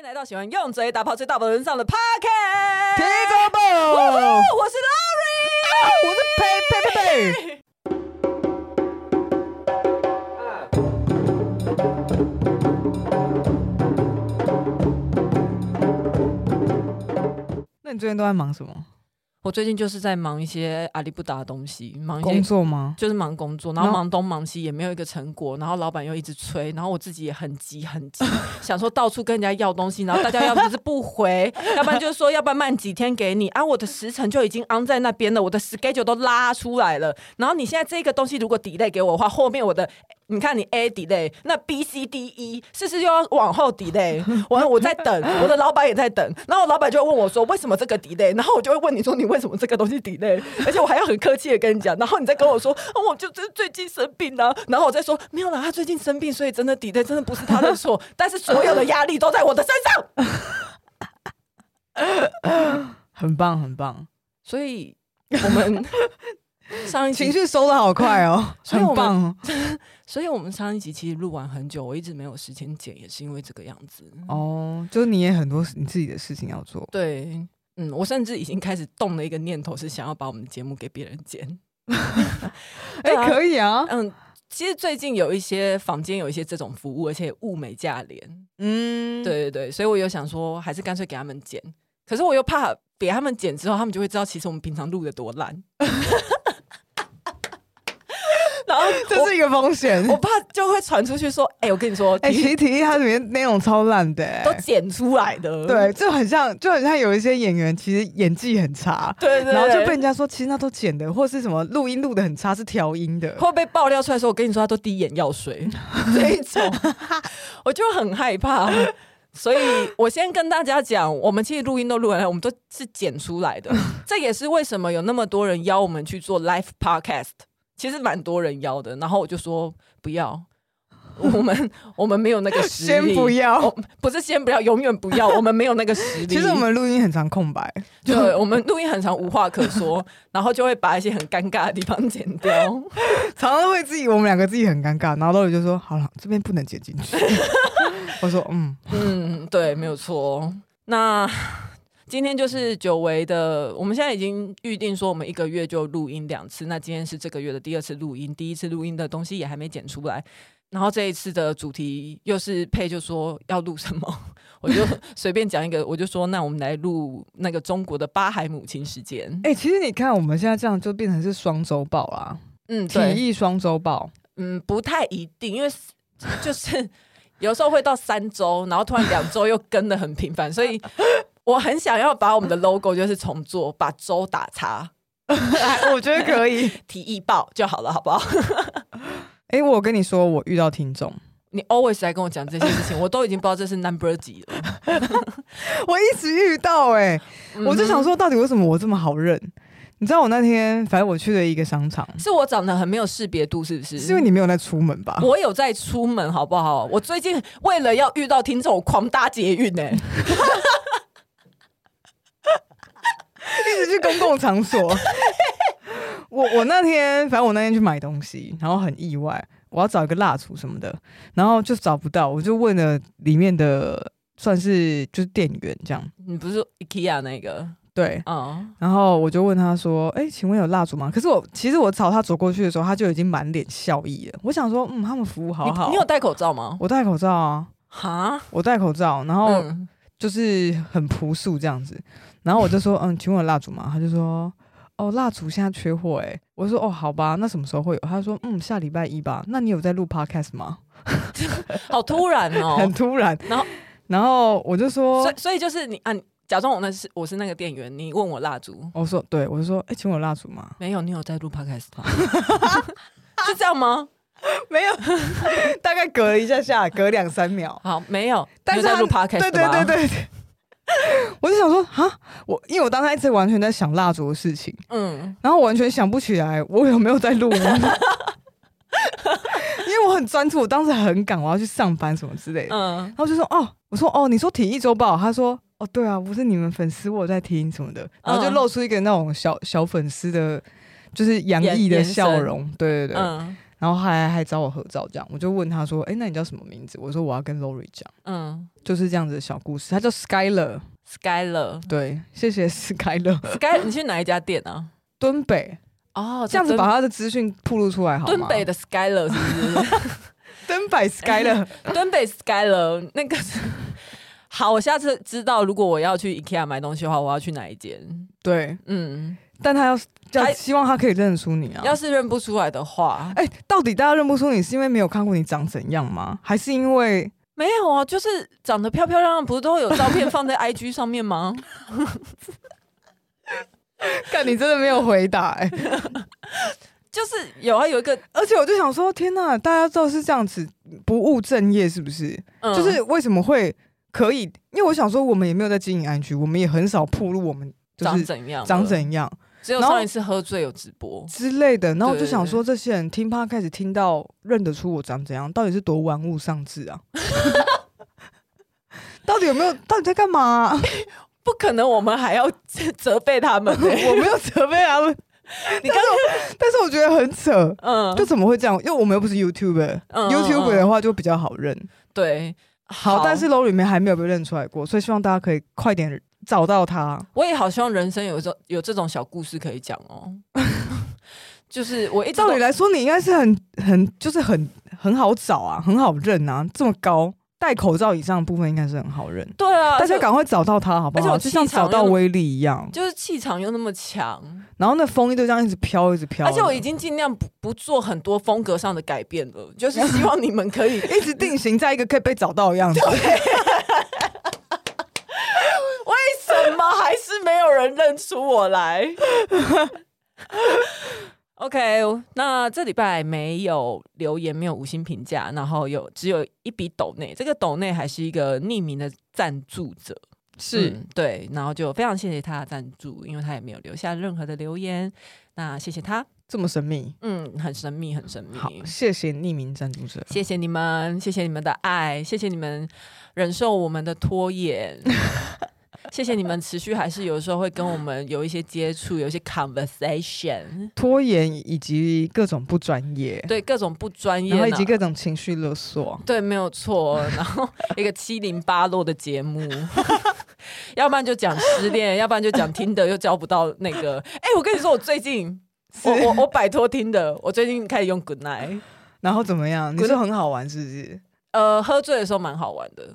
欢迎来到喜欢用嘴打炮、最大的人上的 Podcast。提早报，我是 Lori，我是呸呸呸呸。那你最近都在忙什么？我最近就是在忙一些阿里不达的东西，忙一些工作吗？就是忙工作，然后忙东忙西也没有一个成果，然后老板又一直催，然后我自己也很急很急，想说到处跟人家要东西，然后大家要不是不回，要不然就是说要不然慢几天给你啊，我的时程就已经 on 在那边了，我的 schedule 都拉出来了，然后你现在这个东西如果 delay 给我的话，后面我的。你看，你 A delay，那 B C D E 是不是又要往后 delay？我我在等，我的老板也在等，然后我老板就会问我说：“为什么这个 delay？” 然后我就会问你说：“你为什么这个东西 delay？” 而且我还要很客气的跟你讲，然后你再跟我说：“ 哦，我就最最近生病了。”然后我再说：“没有啦，他最近生病，所以真的 delay，真的不是他的错。”但是所有的压力都在我的身上，很棒很棒。所以我们。上一集情绪收的好快哦，很棒。所以我们上一集其实录完很久，我一直没有时间剪，也是因为这个样子。哦，就是你也很多你自己的事情要做。对，嗯，我甚至已经开始动了一个念头，是想要把我们的节目给别人剪。哎、欸，可以啊。嗯，其实最近有一些房间有一些这种服务，而且物美价廉。嗯，对对对，所以我有想说，还是干脆给他们剪。可是我又怕给他们剪之后，他们就会知道其实我们平常录的多烂。然后这是一个风险，我怕就会传出去说，哎、欸，我跟你说，哎、欸，其实体育它里面内容超烂的、欸，都剪出来的，对，就很像，就很像有一些演员其实演技很差，对，对对，然后就被人家说，其实那都剪的，或是什么录音录的很差，是调音的，会被爆料出来说，我跟你说，他都滴眼药水，这一种，我就很害怕，所以我先跟大家讲，我们其实录音都录完了，我们都是剪出来的，这也是为什么有那么多人邀我们去做 live podcast。其实蛮多人邀的，然后我就说不要，我们 我们没有那个实力，先不要，不是先不要，永远不要，我们没有那个实力。其实我们录音很常空白，对，我们录音很常无话可说，然后就会把一些很尴尬的地方剪掉，常常会自己我们两个自己很尴尬，然后豆豆就说好了，这边不能剪进去。我说嗯嗯，对，没有错。那。今天就是久违的，我们现在已经预定说我们一个月就录音两次。那今天是这个月的第二次录音，第一次录音的东西也还没剪出来。然后这一次的主题又是佩就说要录什么，我就随便讲一个，我就说那我们来录那个中国的八海母亲时间。哎、欸，其实你看我们现在这样就变成是双周报啦，嗯，体育双周报，嗯，不太一定，因为就是 有时候会到三周，然后突然两周又跟的很频繁，所以。我很想要把我们的 logo 就是重做，把周打叉，我觉得可以，提议报就好了，好不好？哎、欸，我跟你说，我遇到听众，你 always 来跟我讲这些事情，我都已经不知道这是 number 几了。我一直遇到、欸，哎、嗯，我就想说，到底为什么我这么好认？你知道我那天，反正我去了一个商场，是我长得很没有识别度，是不是？是因为你没有在出门吧？我有在出门，好不好？我最近为了要遇到听众，我狂搭捷运呢、欸。一直去公共场所，我我那天反正我那天去买东西，然后很意外，我要找一个蜡烛什么的，然后就找不到，我就问了里面的算是就是店员这样。你不是 IKEA 那个？对，嗯，然后我就问他说：“哎、欸，请问有蜡烛吗？”可是我其实我朝他走过去的时候，他就已经满脸笑意了。我想说，嗯，他们服务好好。你，你有戴口罩吗？我戴口罩啊。哈？我戴口罩，然后就是很朴素这样子。然后我就说，嗯，请问有蜡烛吗？他就说，哦，蜡烛现在缺货哎。我说，哦，好吧，那什么时候会有？他说，嗯，下礼拜一吧。那你有在录 podcast 吗？好突然哦，很突然。然后，然后我就说，所以，所以就是你啊，假装我那是我是那个店员，你问我蜡烛。我说，对，我就说，哎，请问有蜡烛吗？没有，你有在录 podcast 吗？是这样吗？没有，大概隔了一下下，隔两三秒。好，没有，但是在录 podcast 对对对对对。我就想说啊，我因为我当时一直完全在想蜡烛的事情，嗯，然后完全想不起来我有没有在录音？因为我很专注，我当时很赶，我要去上班什么之类的，嗯，然后就说哦，我说哦，你说体育周报，他说哦，对啊，不是你们粉丝我在听什么的，然后就露出一个那种小小粉丝的，就是洋溢的笑容，对对对，嗯，然后还还找我合照，这样我就问他说：“哎、欸，那你叫什么名字？”我说：“我要跟 Lori 讲。”嗯，就是这样子的小故事。他叫 Skyler，Skyler，对，谢谢 Skyler。Sky，你去哪一家店啊？敦北。哦，这样子把他的资讯铺露出来好吗？敦北的 Skyler 是不是？敦北 Skyler，敦北 Skyler，那个是。好，我下次知道，如果我要去 IKEA 买东西的话，我要去哪一间？对，嗯，但他要，要希望他可以认出你啊。要是认不出来的话，哎、欸，到底大家认不出你是因为没有看过你长怎样吗？还是因为没有啊？就是长得漂漂亮亮，不是都会有照片放在 IG 上面吗？看你真的没有回答哎、欸，就是有啊，有一个，而且我就想说，天哪，大家都是这样子不务正业，是不是？嗯、就是为什么会？可以，因为我想说，我们也没有在经营 IG，我们也很少曝露我们长怎样，长怎样。只有上一次喝醉有直播之类的，然后我就想说，这些人听趴开始听到认得出我长怎样，到底是多玩物丧志啊？到底有没有？到底在干嘛啊？不可能，我们还要责备他们？我没有责备他们。你刚刚，但是我觉得很扯，嗯，就怎么会这样？因为我们又不是 YouTuber，YouTuber、嗯、YouTuber 的话就比较好认，对。好，好，但是楼里面还没有被认出来过，所以希望大家可以快点找到他。我也好希望人生有这有这种小故事可以讲哦。就是我一照理来说，你应该是很很就是很很好找啊，很好认啊，这么高。戴口罩以上的部分应该是很好认，对啊，大家赶快找到他好不好？就像找到威力一样，就是气场又那么强，然后那风衣就这样一直飘，一直飘。而且我已经尽量不不做很多风格上的改变了，就是希望你们可以一直定型在一个可以被找到的样子。为什么还是没有人认出我来？OK，那这礼拜没有留言，没有五星评价，然后有只有一笔抖内，这个抖内还是一个匿名的赞助者，是、嗯、对，然后就非常谢谢他的赞助，因为他也没有留下任何的留言，那谢谢他，这么神秘，嗯，很神秘，很神秘，好，谢谢匿名赞助者，谢谢你们，谢谢你们的爱，谢谢你们忍受我们的拖延。谢谢你们持续，还是有时候会跟我们有一些接触，有一些 conversation，拖延以及各种不专业，对各种不专业，然后以及各种情绪勒索，对，没有错。然后一个七零八落的节目，要不然就讲失恋，要不然就讲听的又交不到那个。哎，我跟你说，我最近我我我摆脱听的，我最近开始用 Good Night，然后怎么样？你说很好玩是不是？呃，喝醉的时候蛮好玩的。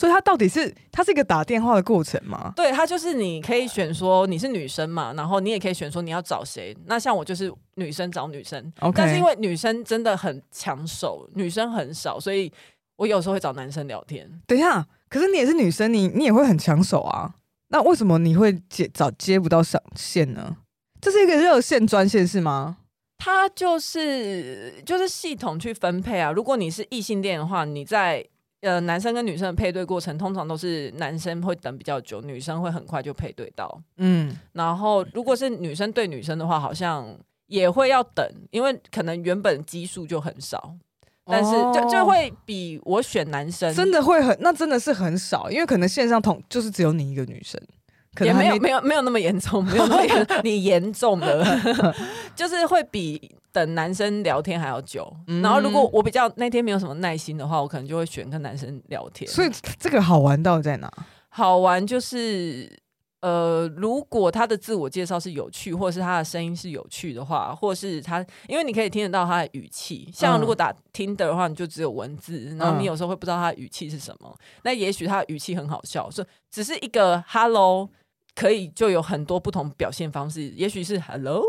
所以它到底是它是一个打电话的过程吗？对，它就是你可以选说你是女生嘛，然后你也可以选说你要找谁。那像我就是女生找女生，Okay. 但是因为女生真的很抢手，女生很少，所以我有时候会找男生聊天。等一下，可是你也是女生，你你也会很抢手啊？那为什么你会接找接不到上线呢？这是一个热线专线是吗？它就是就是系统去分配啊。如果你是异性恋的话，你在。呃，男生跟女生的配对过程，通常都是男生会等比较久，女生会很快就配对到。嗯，然后如果是女生对女生的话，好像也会要等，因为可能原本基数就很少，但是就就会比我选男生真的会很，那真的是很少，因为可能线上同就是只有你一个女生。可能也没有没有没有那么严重，没有那么严 你严重的，就是会比等男生聊天还要久。嗯、然后如果我比较那天没有什么耐心的话，我可能就会选跟男生聊天。所以这个好玩到底在哪？好玩就是呃，如果他的自我介绍是有趣，或者是他的声音是有趣的话，或者是他，因为你可以听得到他的语气。像如果打 Tinder 的话，你就只有文字，然后你有时候会不知道他的语气是什么。嗯、那也许他的语气很好笑，所以只是一个 Hello。可以就有很多不同表现方式，也许是 hello，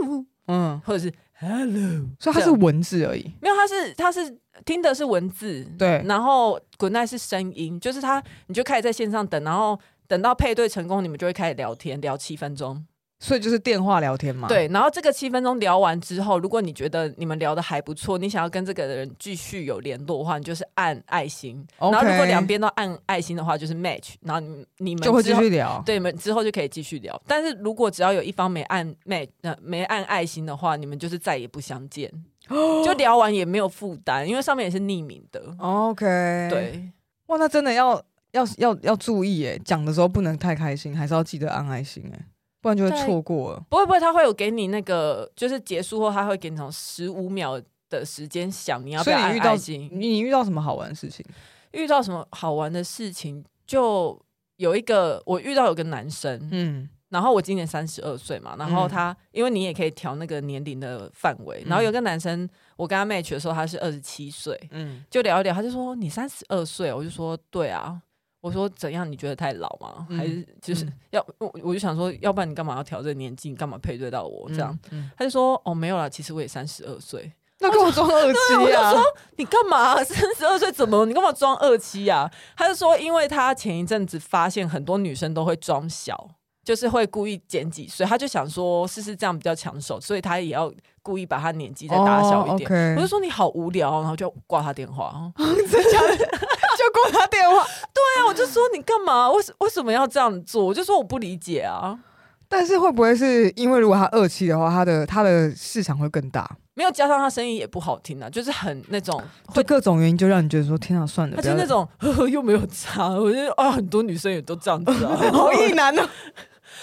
嗯，或者是 hello，所以它是文字而已。没有，它是它是听的是文字，对，然后 good night 是声音，就是它，你就开始在线上等，然后等到配对成功，你们就会开始聊天，聊七分钟。所以就是电话聊天嘛。对，然后这个七分钟聊完之后，如果你觉得你们聊的还不错，你想要跟这个人继续有联络的话，你就是按爱心。然后如果两边都按爱心的话，就是 match。然后你你们就会继续聊，对，你们之后就可以继续聊。但是如果只要有一方没按 match，呃，没按爱心的话，你们就是再也不相见。就聊完也没有负担，因为上面也是匿名的。OK，对，哇，那真的要要要要注意哎，讲的时候不能太开心，还是要记得按爱心哎。不然就会错过了。不会不会，他会有给你那个，就是结束后他会给你从十五秒的时间想你要不要遇到爱心。你遇到什么好玩的事情？遇到什么好玩的事情，就有一个我遇到有个男生，嗯，然后我今年三十二岁嘛，然后他、因为你也可以调那个年龄的范围，然后有个男生，我跟他 match 的时候他是二十七岁，嗯，就聊一聊，他就说你三十二岁，我就说对啊，我说怎样？你觉得太老吗？嗯还是就是要我我就想说，要不然你干嘛要调这年纪？你干嘛配对到我这样？嗯他就说哦没有啦，其实我也三十二岁。那跟我装二 我七就啊说！你干嘛？三十二岁怎么了？你干嘛装二七啊？他就说，因为他前一阵子发现很多女生都会装小，就是会故意减几岁，他就想说试试这样比较抢手，所以他也要故意把他年纪再打小一点。我就说你好无聊，然后就挂他电话。真的？就挂他电话。对啊，我就说你干嘛？为什为什么要这样做？我就说我不理解啊。但是会不会是因为如果他二期的话，他的他的市场会更大？没有加上他声音也不好听啊，就是很那种会各种原因，就让你觉得说天啊，算了，他就那种呵呵 又没有差。我觉得啊，很多女生也都这样子啊，好意难哦。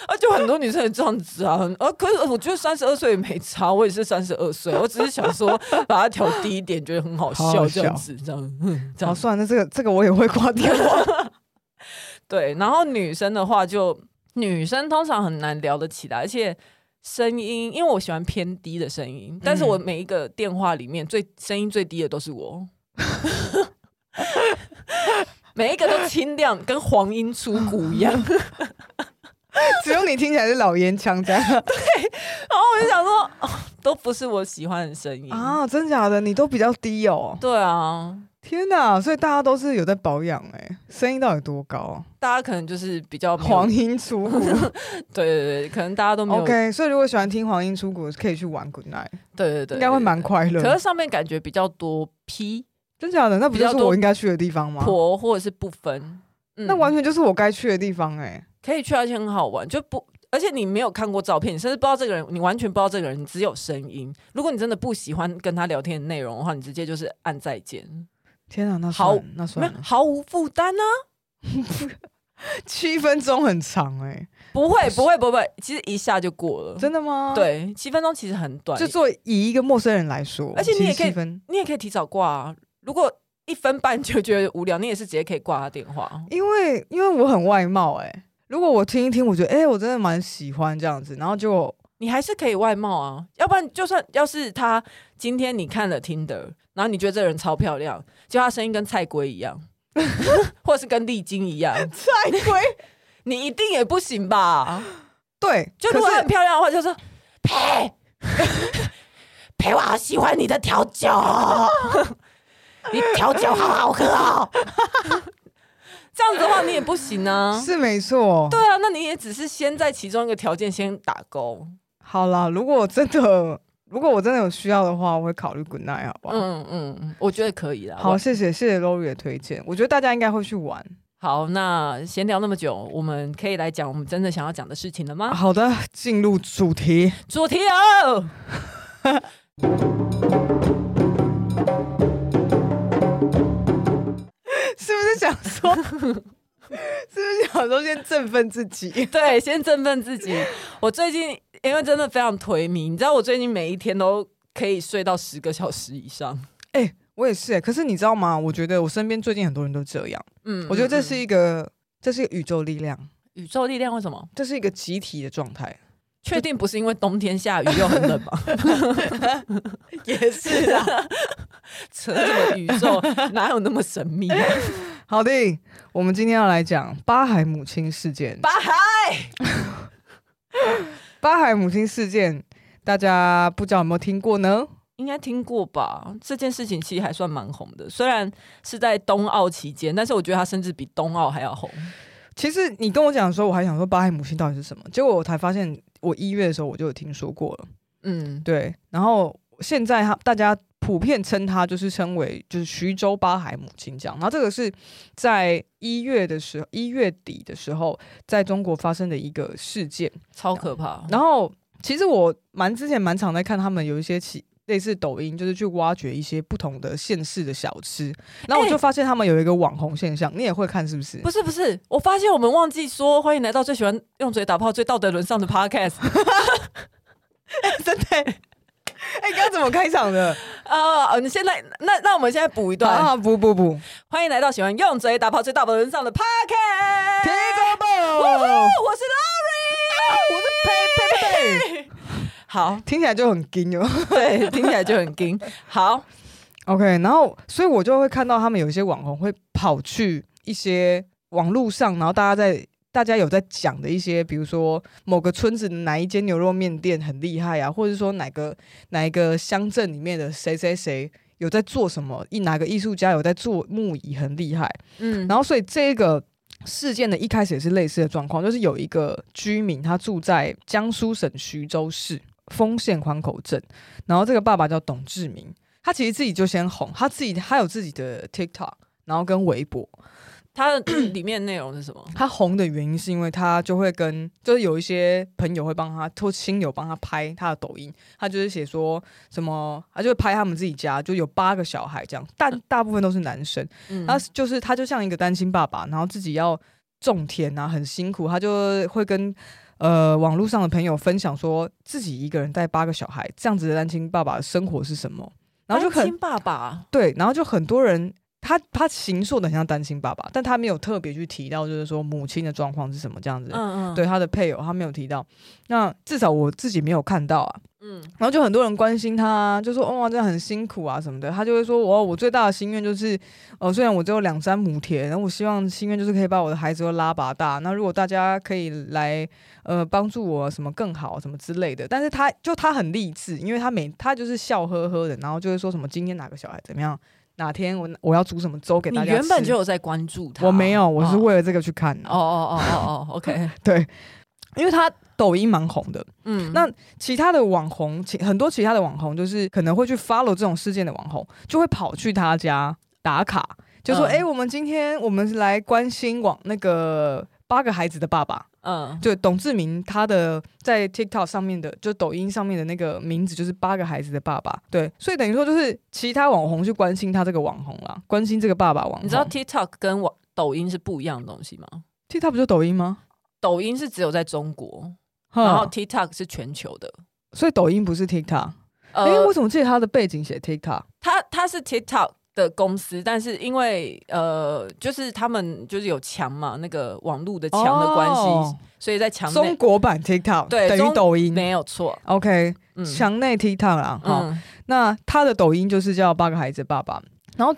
啊，就很多女生也这样子啊，啊，可是我觉得三十二岁也没差，我也是三十二岁，我只是想说把它调低一点，觉得很好笑，这样子，这样，嗯、这样，算了，这个这个我也会挂电话。对，然后女生的话就，女生通常很难聊得起来，而且声音，因为我喜欢偏低的声音，但是我每一个电话里面最声音最低的都是我。每一个都清亮，跟黄莺出谷一样。只有你听起来是老烟枪这样。对，然后我就想说，哦、都不是我喜欢的声音啊，真假的？你都比较低哦。对啊，天哪！所以大家都是有在保养哎，声音到底多高啊？大家可能就是比较黄莺出谷。对对对，可能大家都没有。OK，所以如果喜欢听黄莺出谷，可以去玩 Good Night。对对对，应该会蛮快乐。可是上面感觉比较多 P，真假的？那不就是我应该去的地方吗？婆或者是不分，嗯、那完全就是我该去的地方哎。可以去，而且很好玩，就不，而且你没有看过照片，你甚至不知道这个人，你完全不知道这个人，你只有声音。如果你真的不喜欢跟他聊天的内容的话，你直接就是按再见。天啊，那好，那算了，毫无负担啊。七分钟很长哎、欸，不会，不会，不会，其实一下就过了。真的吗？对，七分钟其实很短。就做以一个陌生人来说，而且你也可以，你也可以提早挂啊。如果一分半就觉得无聊，你也是直接可以挂他电话。因为因为我很外貌哎、欸。如果我听一听，我觉得哎、欸，我真的蛮喜欢这样子，然后就你还是可以外貌啊，要不然就算要是他今天你看了 Tinder，然后你觉得这人超漂亮，就他声音跟菜龟一样，或者是跟丽晶一样，菜龟，你一定也不行吧？对，就如果很漂亮的话，就说呸呸，我好喜欢你的调酒，你调酒好好喝哦。这样子的话你也不行啊，是没错。对啊，那你也只是先在其中一个条件先打勾。好啦，如果真的，如果我真的有需要的话，我会考虑 Good Night，好不好？嗯嗯，我觉得可以啦。好，谢谢谢谢 Lori 的推荐，我觉得大家应该会去玩。好，那闲聊那么久，我们可以来讲我们真的想要讲的事情了吗？好的，进入主题。主题哦。是不是想说？是不是想说先振奋自己？对，先振奋自己。我最近因为真的非常颓靡，你知道我最近每一天都可以睡到十个小时以上。哎、欸，我也是哎、欸。可是你知道吗？我觉得我身边最近很多人都这样。嗯，我觉得这是一个，嗯、这是一个宇宙力量。宇宙力量为什么？这是一个集体的状态。确定不是因为冬天下雨又很冷吗？也是啊，扯什么宇宙？哪有那么神秘啊？好的，我们今天要来讲八海母亲事件。八海，八海母亲事件，大家不知道有没有听过呢？应该听过吧？这件事情其实还算蛮红的，虽然是在冬奥期间，但是我觉得它甚至比冬奥还要红。其实你跟我讲的时候，我还想说八海母亲到底是什么，结果我才发现。我一月的时候我就有听说过了，嗯，对，然后现在他大家普遍称他就是称为就是徐州八海母亲这样，然后这个是在一月的时候一月底的时候在中国发生的一个事件，超可怕。然后其实我蛮之前蛮常在看他们有一些起类似抖音，就是去挖掘一些不同的县市的小吃，然后我就发现他们有一个网红现象，欸、你也会看是不是？不是不是，我发现我们忘记说，欢迎来到最喜欢用嘴打炮、最道德沦丧的 Podcast，真的、欸。哎、欸，刚刚怎么开场的？啊、uh,，你现在那那我们现在补一段啊，补补补！欢迎来到喜欢用嘴打炮最大宝人上的 Podcast。听众宝，我是 Lori，、啊、我是佩佩佩。好，听起来就很惊哦。对，听起来就很惊。好，OK，然后所以我就会看到他们有一些网红会跑去一些网络上，然后大家在。大家有在讲的一些，比如说某个村子哪一间牛肉面店很厉害啊，或者说哪个哪一个乡镇里面的谁谁谁有在做什么，一哪个艺术家有在做木椅很厉害，嗯，然后所以这个事件的一开始也是类似的状况，就是有一个居民他住在江苏省徐州市丰县环口镇，然后这个爸爸叫董志明，他其实自己就先红，他自己他有自己的 TikTok，然后跟微博。他的 里面内容是什么？他红的原因是因为他就会跟，就是有一些朋友会帮他，或亲友帮他拍他的抖音。他就是写说什么，他就会拍他们自己家，就有八个小孩这样，但大部分都是男生。嗯、他就是他就像一个单亲爸爸，然后自己要种田啊，很辛苦。他就会跟呃网络上的朋友分享说自己一个人带八个小孩这样子的单亲爸爸的生活是什么。然后就很单亲爸爸对，然后就很多人。他他形塑的很像单亲爸爸，但他没有特别去提到，就是说母亲的状况是什么这样子。嗯嗯，对他的配偶，他没有提到。那至少我自己没有看到啊。嗯，然后就很多人关心他，就说哦，这样很辛苦啊什么的。他就会说，我我最大的心愿就是，哦，虽然我只有两三亩田，然后我希望心愿就是可以把我的孩子都拉拔大。那如果大家可以来呃帮助我什么更好什么之类的，但是他就他很励志，因为他每他就是笑呵呵的，然后就会说什么今天哪个小孩怎么样。哪天我我要煮什么粥给大家吃？你原本就有在关注他，我没有，我是为了这个去看的。哦哦哦哦哦，OK，对，因为他抖音蛮红的，嗯，那其他的网红，其很多其他的网红，就是可能会去 follow 这种事件的网红，就会跑去他家打卡，就说：“哎、嗯。欸，我们今天我们是来关心网那个八个孩子的爸爸。”嗯，就董志明他的在 TikTok 上面的，就抖音上面的那个名字就是八个孩子的爸爸，对，所以等于说就是其他网红去关心他这个网红啦，关心这个爸爸网红。你知道 TikTok 跟网抖音是不一样的东西吗？TikTok 不就抖音吗？抖音是只有在中国，然后 TikTok 是全球的，所以抖音不是 TikTok。哎、呃，为什么记得他的背景写 TikTok？他他是 TikTok。的公司，但是因为呃，就是他们就是有墙嘛，那个网络的墙的关系，哦，所以在墙内中国版 TikTok 对等于抖音没有错。OK，墙内 TikTok 啦，哈，嗯，那他的抖音就是叫八个孩子爸爸。然后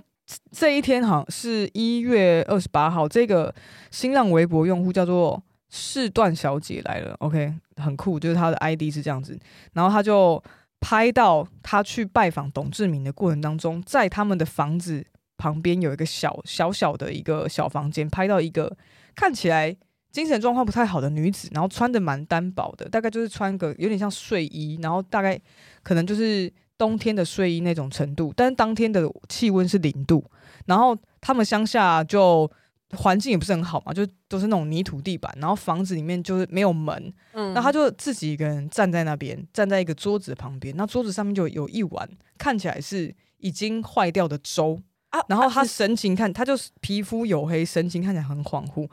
这一天好像是一月二十八号，这个新浪微博用户叫做世段小姐来了，OK，很酷，就是他的 ID 是这样子，然后他就。拍到他去拜访董志明的过程当中，在他们的房子旁边有一个小小小的一个小房间，拍到一个看起来精神状况不太好的女子，然后穿的蛮单薄的，大概就是穿个有点像睡衣，然后大概可能就是冬天的睡衣那种程度，但是当天的气温是零度，然后他们乡下就。环境也不是很好嘛，就都是那种泥土地板，然后房子里面就是没有门，嗯，那他就自己一个人站在那边，站在一个桌子旁边，那桌子上面就有一碗看起来是已经坏掉的粥啊，然后他神情看，他就是皮肤黝黑，神情看起来很恍惚。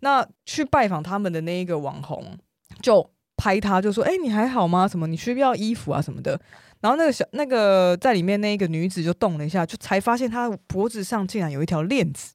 那去拜访他们的那一个网红就拍他，就说：“哎、欸，你还好吗？什么？你需不要衣服啊什么的？”然后那个小那个在里面那一个女子就动了一下，就才发现她脖子上竟然有一条链子。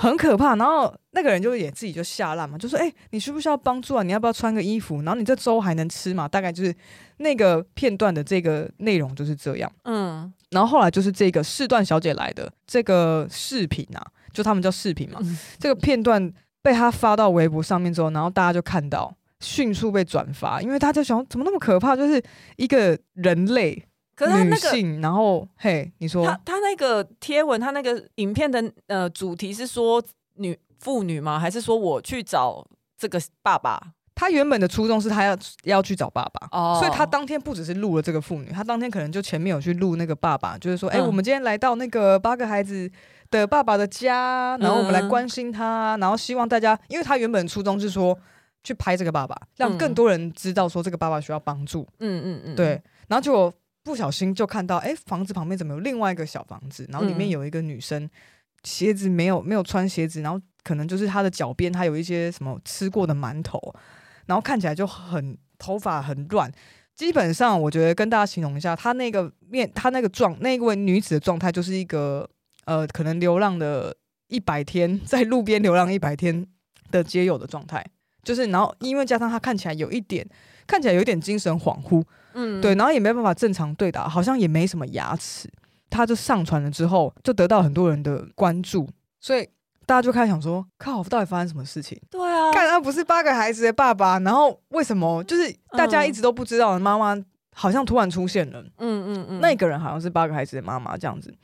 很可怕，然后那个人就也自己就吓烂嘛，就说：“哎、欸，你需不需要帮助啊？你要不要穿个衣服？然后你这粥还能吃吗？”大概就是那个片段的这个内容就是这样。嗯，然后后来就是这个世段小姐来的这个视频啊，就他们叫视频嘛、嗯。这个片段被他发到微博上面之后，然后大家就看到，迅速被转发，因为他就想怎么那么可怕，就是一个人类。可是他那个，然后嘿，你说他他那个贴文，他那个影片的呃主题是说女妇女吗？还是说我去找这个爸爸？他原本的初衷是他要要去找爸爸，哦，所以他当天不只是录了这个妇女，他当天可能就前面有去录那个爸爸，就是说，哎、嗯欸，我们今天来到那个八个孩子的爸爸的家，然后我们来关心他，然后希望大家，因为他原本初衷是说去拍这个爸爸，让更多人知道说这个爸爸需要帮助，嗯嗯嗯，对，然后就。不小心就看到，哎、欸，房子旁边怎么有另外一个小房子？然后里面有一个女生，嗯、鞋子没有没有穿鞋子，然后可能就是她的脚边她有一些什么吃过的馒头，然后看起来就很头发很乱，基本上我觉得跟大家形容一下，她那个面，她那个状，那位女子的状态就是一个呃，可能流浪的一百天，在路边流浪一百天的街友的状态，就是然后因为加上她看起来有一点，看起来有点精神恍惚，嗯，对，然后也没办法正常对答，好像也没什么牙齿，他就上传了之后，就得到很多人的关注，所以。大家就开始想说，靠，到底发生什么事情？对啊，看他不是八个孩子的爸爸，然后为什么就是大家一直都不知道的妈妈，好像突然出现了。嗯嗯嗯，那个人好像是八个孩子的妈妈这样子。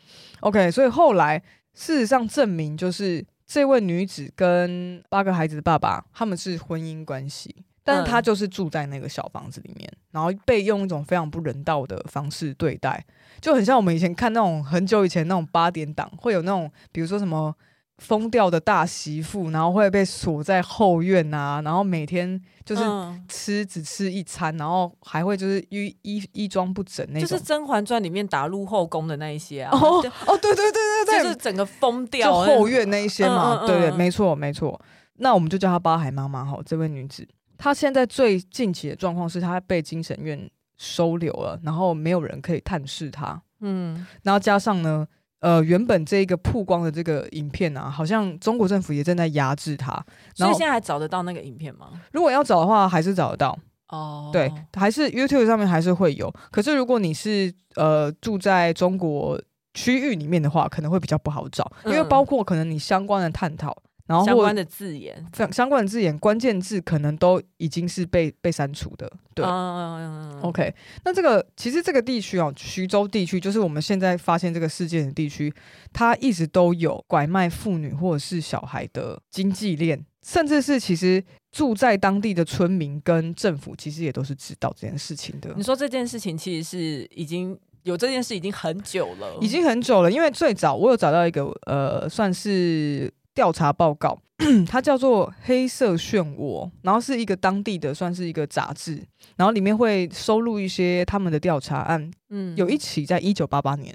OK，所以后来事实上证明，就是这位女子跟八个孩子的爸爸他们是婚姻关系，但是他就是住在那个小房子里面，然后被用一种非常不人道的方式对待，就很像我们以前看那种很久以前那种八点档，会有那种比如说什么。疯掉的大媳妇，然后会被锁在后院啊，然后每天就是吃只吃一餐，然后还会就是衣衣衣装不整那种，就是《甄嬛传》里面打入后宫的那一些啊。哦哦，对对对对对，就是整个疯掉，就后院那一些嘛。对对，没错没错。那我们就叫她八海妈妈哈，这位女子，她现在最近期的状况是他被精神院收留了，然后没有人可以探视他。嗯，然后加上呢。呃，原本这个曝光的这个影片啊，好像中国政府也正在压制他。所以现在还找得到那个影片吗？如果要找的话，还是找得到。哦，对，还是 YouTube 上面还是会有。可是如果你是呃住在中国区域里面的话，可能会比较不好找，因为包括可能你相关的探讨。然后相关的字眼，相相关的字眼，关键字可能都已经是被被删除的。对、嗯、，OK。那这个其实这个地区哦，徐州地区就是我们现在发现这个事件的地区，它一直都有拐卖妇女或者是小孩的经济链，甚至是其实住在当地的村民跟政府其实也都是知道这件事情的。你说这件事情其实是已经有这件事已经很久了，已经很久了，因为最早我有找到一个呃，算是。调查报告，它叫做《黑色漩涡》，然后是一个当地的，算是一个杂志，然后里面会收录一些他们的调查案。嗯，有一起在一九八八年，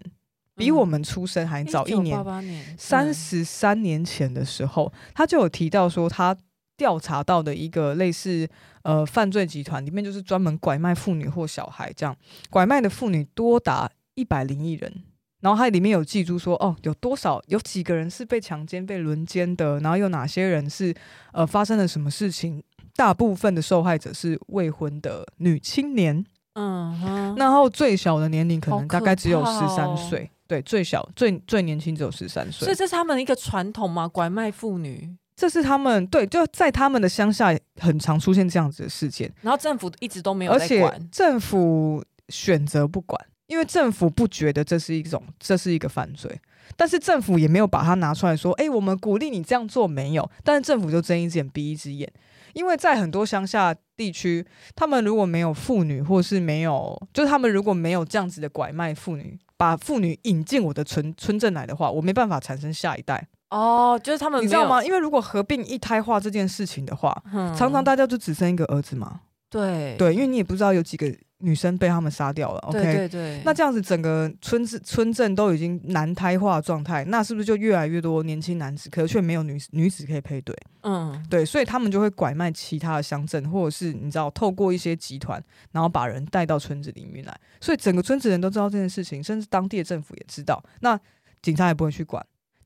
比我们出生还早一年，八八年，三十三年前的时候，他就有提到说，他调查到的一个类似呃犯罪集团，里面就是专门拐卖妇女或小孩，这样拐卖的妇女多达一百零一人。然后它里面有记住说，哦，有多少有几个人是被强奸、被轮奸的，然后有哪些人是呃发生了什么事情？大部分的受害者是未婚的女青年，嗯哼，然后最小的年龄可能大概只有十三岁，哦、对，最小最最年轻只有十三岁。所以这是他们一个传统吗？拐卖妇女？这是他们对，就在他们的乡下很常出现这样子的事件，然后政府一直都没有在管，而且政府选择不管。因为政府不觉得这是一种，这是一个犯罪，但是政府也没有把它拿出来说，哎，我们鼓励你这样做没有？但是政府就睁一只眼闭一只眼，因为在很多乡下地区，他们如果没有妇女，或是没有，就是他们如果没有这样子的拐卖妇女，把妇女引进我的村村镇来的话，我没办法产生下一代。哦，就是他们，你知道吗？因为如果合并一胎化这件事情的话，嗯、常常大家就只生一个儿子嘛。对对，因为你也不知道有几个。女生被他们杀掉了，OK，对对。对，那这样子整个村子村镇都已经男胎化状态，那是不是就越来越多年轻男子，可是却没有女女子可以配对？嗯，对，所以他们就会拐卖其他的乡镇，或者是你知道，透过一些集团，然后把人带到村子里面来，所以整个村子人都知道这件事情，甚至当地的政府也知道，那警察也不会去管，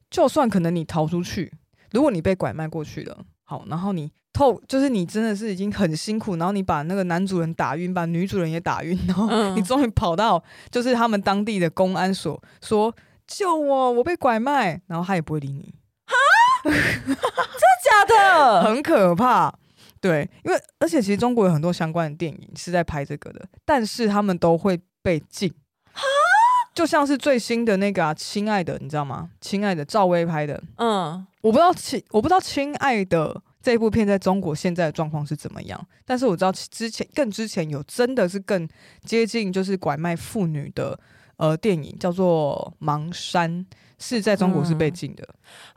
就算可能你逃出去，如果你被拐卖过去了，好，然后你。透就是你真的是已经很辛苦，然后你把那个男主人打晕，把女主人也打晕，然后你终于跑到就是他们当地的公安所，说救我，我被拐卖，然后他也不会理你，哈，真的假的？很可怕，对，因为而且其实中国有很多相关的电影是在拍这个的，但是他们都会被禁，哈，就像是最新的那个啊，亲爱的，你知道吗？亲爱的，赵薇拍的，嗯，我不知道亲，我不知道亲爱的。这部片在中国现在的状况是怎么样？但是我知道之前更之前有真的是更接近就是拐卖妇女的呃电影叫做《盲山》，是在中国是被禁的。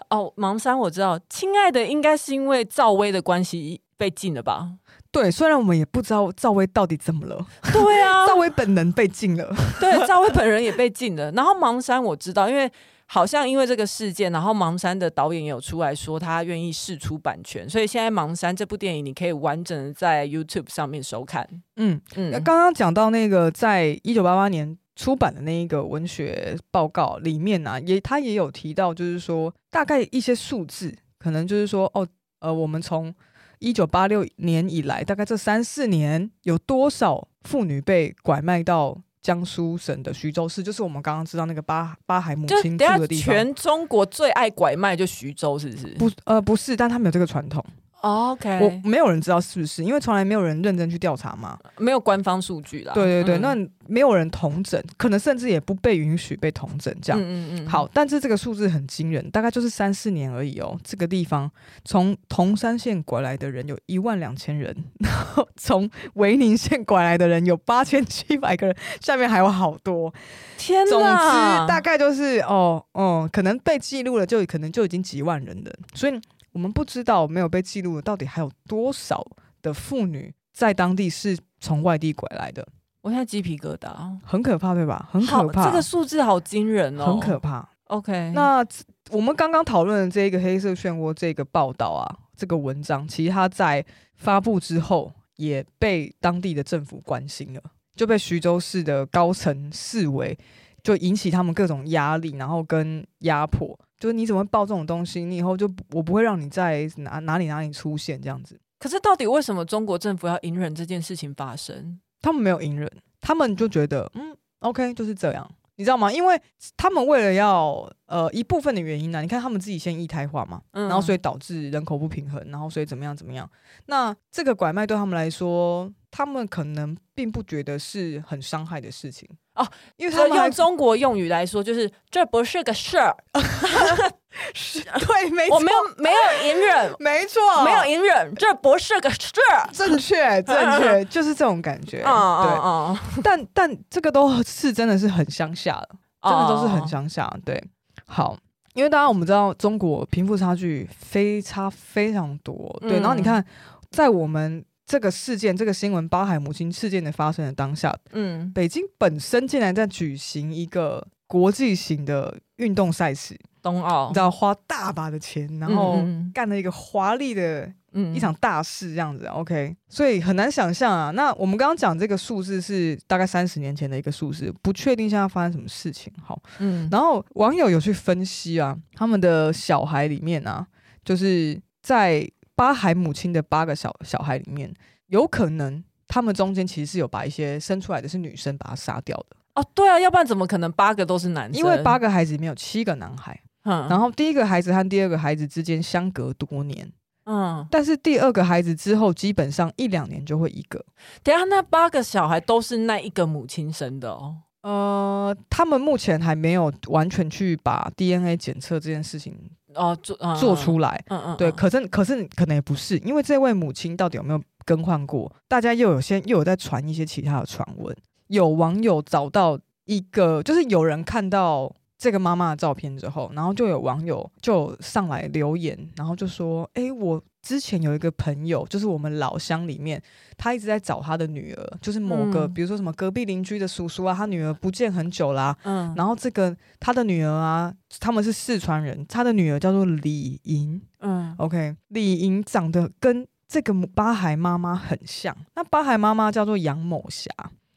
嗯、哦，《盲山》我知道，亲爱的应该是因为赵薇的关系被禁了吧？对，虽然我们也不知道赵薇到底怎么了。对啊，赵薇本人被禁了。对，赵薇本人也被禁了。然后《盲山》我知道，因为。好像因为这个事件，然后盲山的导演也有出来说他愿意释出版权，所以现在盲山这部电影你可以完整的在 YouTube 上面收看。嗯嗯，刚刚讲到那个在一九八八年出版的那一个文学报告里面呢、啊，也他也有提到，就是说大概一些数字，可能就是说哦，呃，我们从一九八六年以来，大概这三四年有多少妇女被拐卖到？江苏省的徐州市，就是我们刚刚知道那个八八海母亲住的地方。全中国最爱拐卖就徐州，是不是？不，呃，不是，但他们有这个传统。Oh, OK，我没有人知道是不是，因为从来没有人认真去调查嘛，没有官方数据啦。对对对，嗯、那没有人同诊，可能甚至也不被允许被同诊这样。嗯嗯嗯。好，但是这个数字很惊人，大概就是三四年而已哦。这个地方从铜山县拐来的人有一万两千人，然后从维宁县拐来的人有八千七百个人，下面还有好多。天哪！总之大概就是哦哦，可能被记录了，就可能就已经几万人了，所以。我们不知道没有被记录的到底还有多少的妇女在当地是从外地拐来的。我现在鸡皮疙瘩，很可怕，对吧？很可怕，这个数字好惊人哦，很可怕。OK，那我们刚刚讨论的这个黑色漩涡这个报道啊，这个文章，其实它在发布之后也被当地的政府关心了，就被徐州市的高层视为，就引起他们各种压力，然后跟压迫。就是你怎么会报这种东西？你以后就我不会让你在哪哪里哪里出现这样子。可是到底为什么中国政府要隐忍这件事情发生？他们没有隐忍，他们就觉得嗯，OK 就是这样，你知道吗？因为他们为了要呃一部分的原因呢、啊，你看他们自己先一胎化嘛，嗯、然后所以导致人口不平衡，然后所以怎么样怎么样。那这个拐卖对他们来说，他们可能并不觉得是很伤害的事情。哦，因为他用中国用语来说，就是这不是个事儿。是，对，没错，我没有没有隐忍，没错，没有隐忍，这不是个事儿。正确，正确，就是这种感觉。嗯对，嗯但但这个都是真的是很乡下的，真的都是很乡下。对，好，因为大家我们知道中国贫富差距非差非常多。对，然后你看，在我们。这个事件，这个新闻，八海母亲事件的发生的当下，嗯，北京本身竟然在举行一个国际型的运动赛事，冬奥，你知道花大把的钱，然后干了一个华丽的一场大事，这样子，嗯，OK，所以很难想象啊。那我们刚刚讲这个数字是大概三十年前的一个数字，不确定现在发生什么事情。好，嗯，然后网友有去分析啊，他们的小孩里面啊，就是在。八海母亲的八个小小孩里面，有可能他们中间其实是有把一些生出来的是女生把他杀掉的哦，对啊，要不然怎么可能八个都是男生？因为八个孩子里面有七个男孩，嗯，然后第一个孩子和第二个孩子之间相隔多年，嗯，但是第二个孩子之后基本上一两年就会一个。等下那八个小孩都是那一个母亲生的哦？呃，他们目前还没有完全去把 DNA 检测这件事情。哦，做做出来，嗯嗯，对，可是可是可能也不是，因为这位母亲到底有没有更换过？大家又有些又有在传一些其他的传闻。有网友找到一个，就是有人看到这个妈妈的照片之后，然后就有网友就上来留言，然后就说：“哎，我。”之前有一个朋友，就是我们老乡里面，他一直在找他的女儿，就是某个，嗯、比如说什么隔壁邻居的叔叔啊，他女儿不见很久啦，啊。嗯，然后这个他的女儿啊，他们是四川人，他的女儿叫做李莹。嗯，OK，李莹长得跟这个八海妈妈很像。那八海妈妈叫做杨某霞。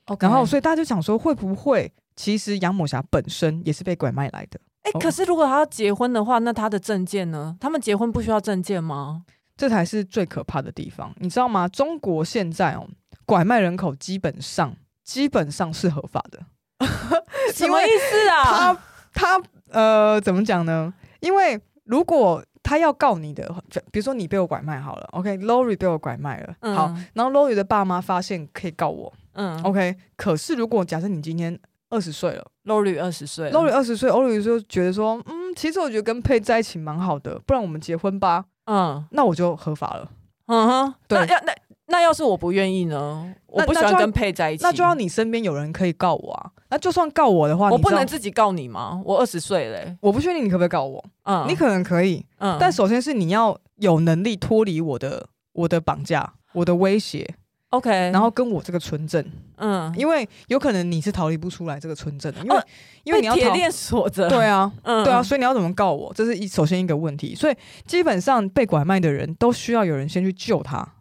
OK，然后所以大家就想说，会不会其实杨某霞本身也是被拐卖来的？哎，欸，可是如果他要结婚的话，那他的证件呢？他们结婚不需要证件吗？这才是最可怕的地方，你知道吗？中国现在哦，拐卖人口基本上基本上是合法的，什么意思啊？他他呃，怎么讲呢？因为如果他要告你的，比如说你被我拐卖好了，OK，Lori、okay? 被我拐卖了，嗯、好，然后 Lori 的爸妈发现可以告我，嗯，OK。可是如果假设你今天二十岁了，Lori 二十岁，Lori 二十岁，Lori 就觉得说，嗯，其实我觉得跟佩在一起蛮好的，不然我们结婚吧。嗯，那我就合法了。嗯哼，对，那要那那要是我不愿意呢？我不喜欢跟配在一起，那就要你身边有人可以告我啊。那就算告我的话，我不能自己告你吗？我二十岁嘞，我不确定你可不可以告我。嗯，你可能可以。嗯，但首先是你要有能力脱离我的我的绑架，我的威胁。OK，然后跟我这个村镇，嗯，因为有可能你是逃离不出来这个村镇的，因为、哦、因为你要铁链锁着，对啊，嗯，对啊，所以你要怎么告我？这是一首先一个问题，所以基本上被拐卖的人都需要有人先去救他，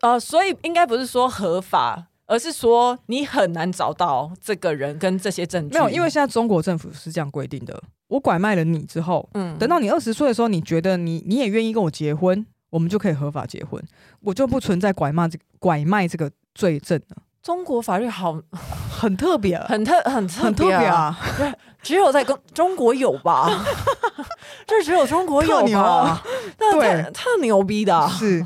呃，所以应该不是说合法。而是说你很难找到这个人跟这些证据。没有，因为现在中国政府是这样规定的：我拐卖了你之后，嗯，等到你二十岁的时候，你觉得你你也愿意跟我结婚，我们就可以合法结婚，我就不存在拐卖这个拐卖这个罪证呢。中国法律好很特别，很特很特很特别啊！只有在中中国有吧？这只有中国有吧？对，特牛逼的是。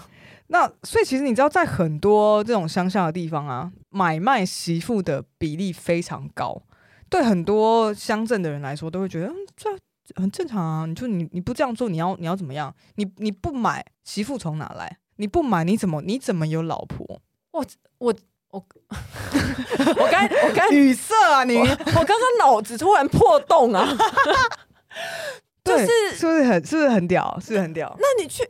那所以其实你知道，在很多这种乡下的地方啊，买卖媳妇的比例非常高。对很多乡镇的人来说，都会觉得嗯，这很正常啊。你就你你不这样做，你要你要怎么样？你你不买媳妇从哪来？你不买你怎么你怎么有老婆？我我我我刚我刚 语塞啊你！我刚刚脑子突然破洞啊！就是是不是很是不是很屌？是不是很屌？那你去。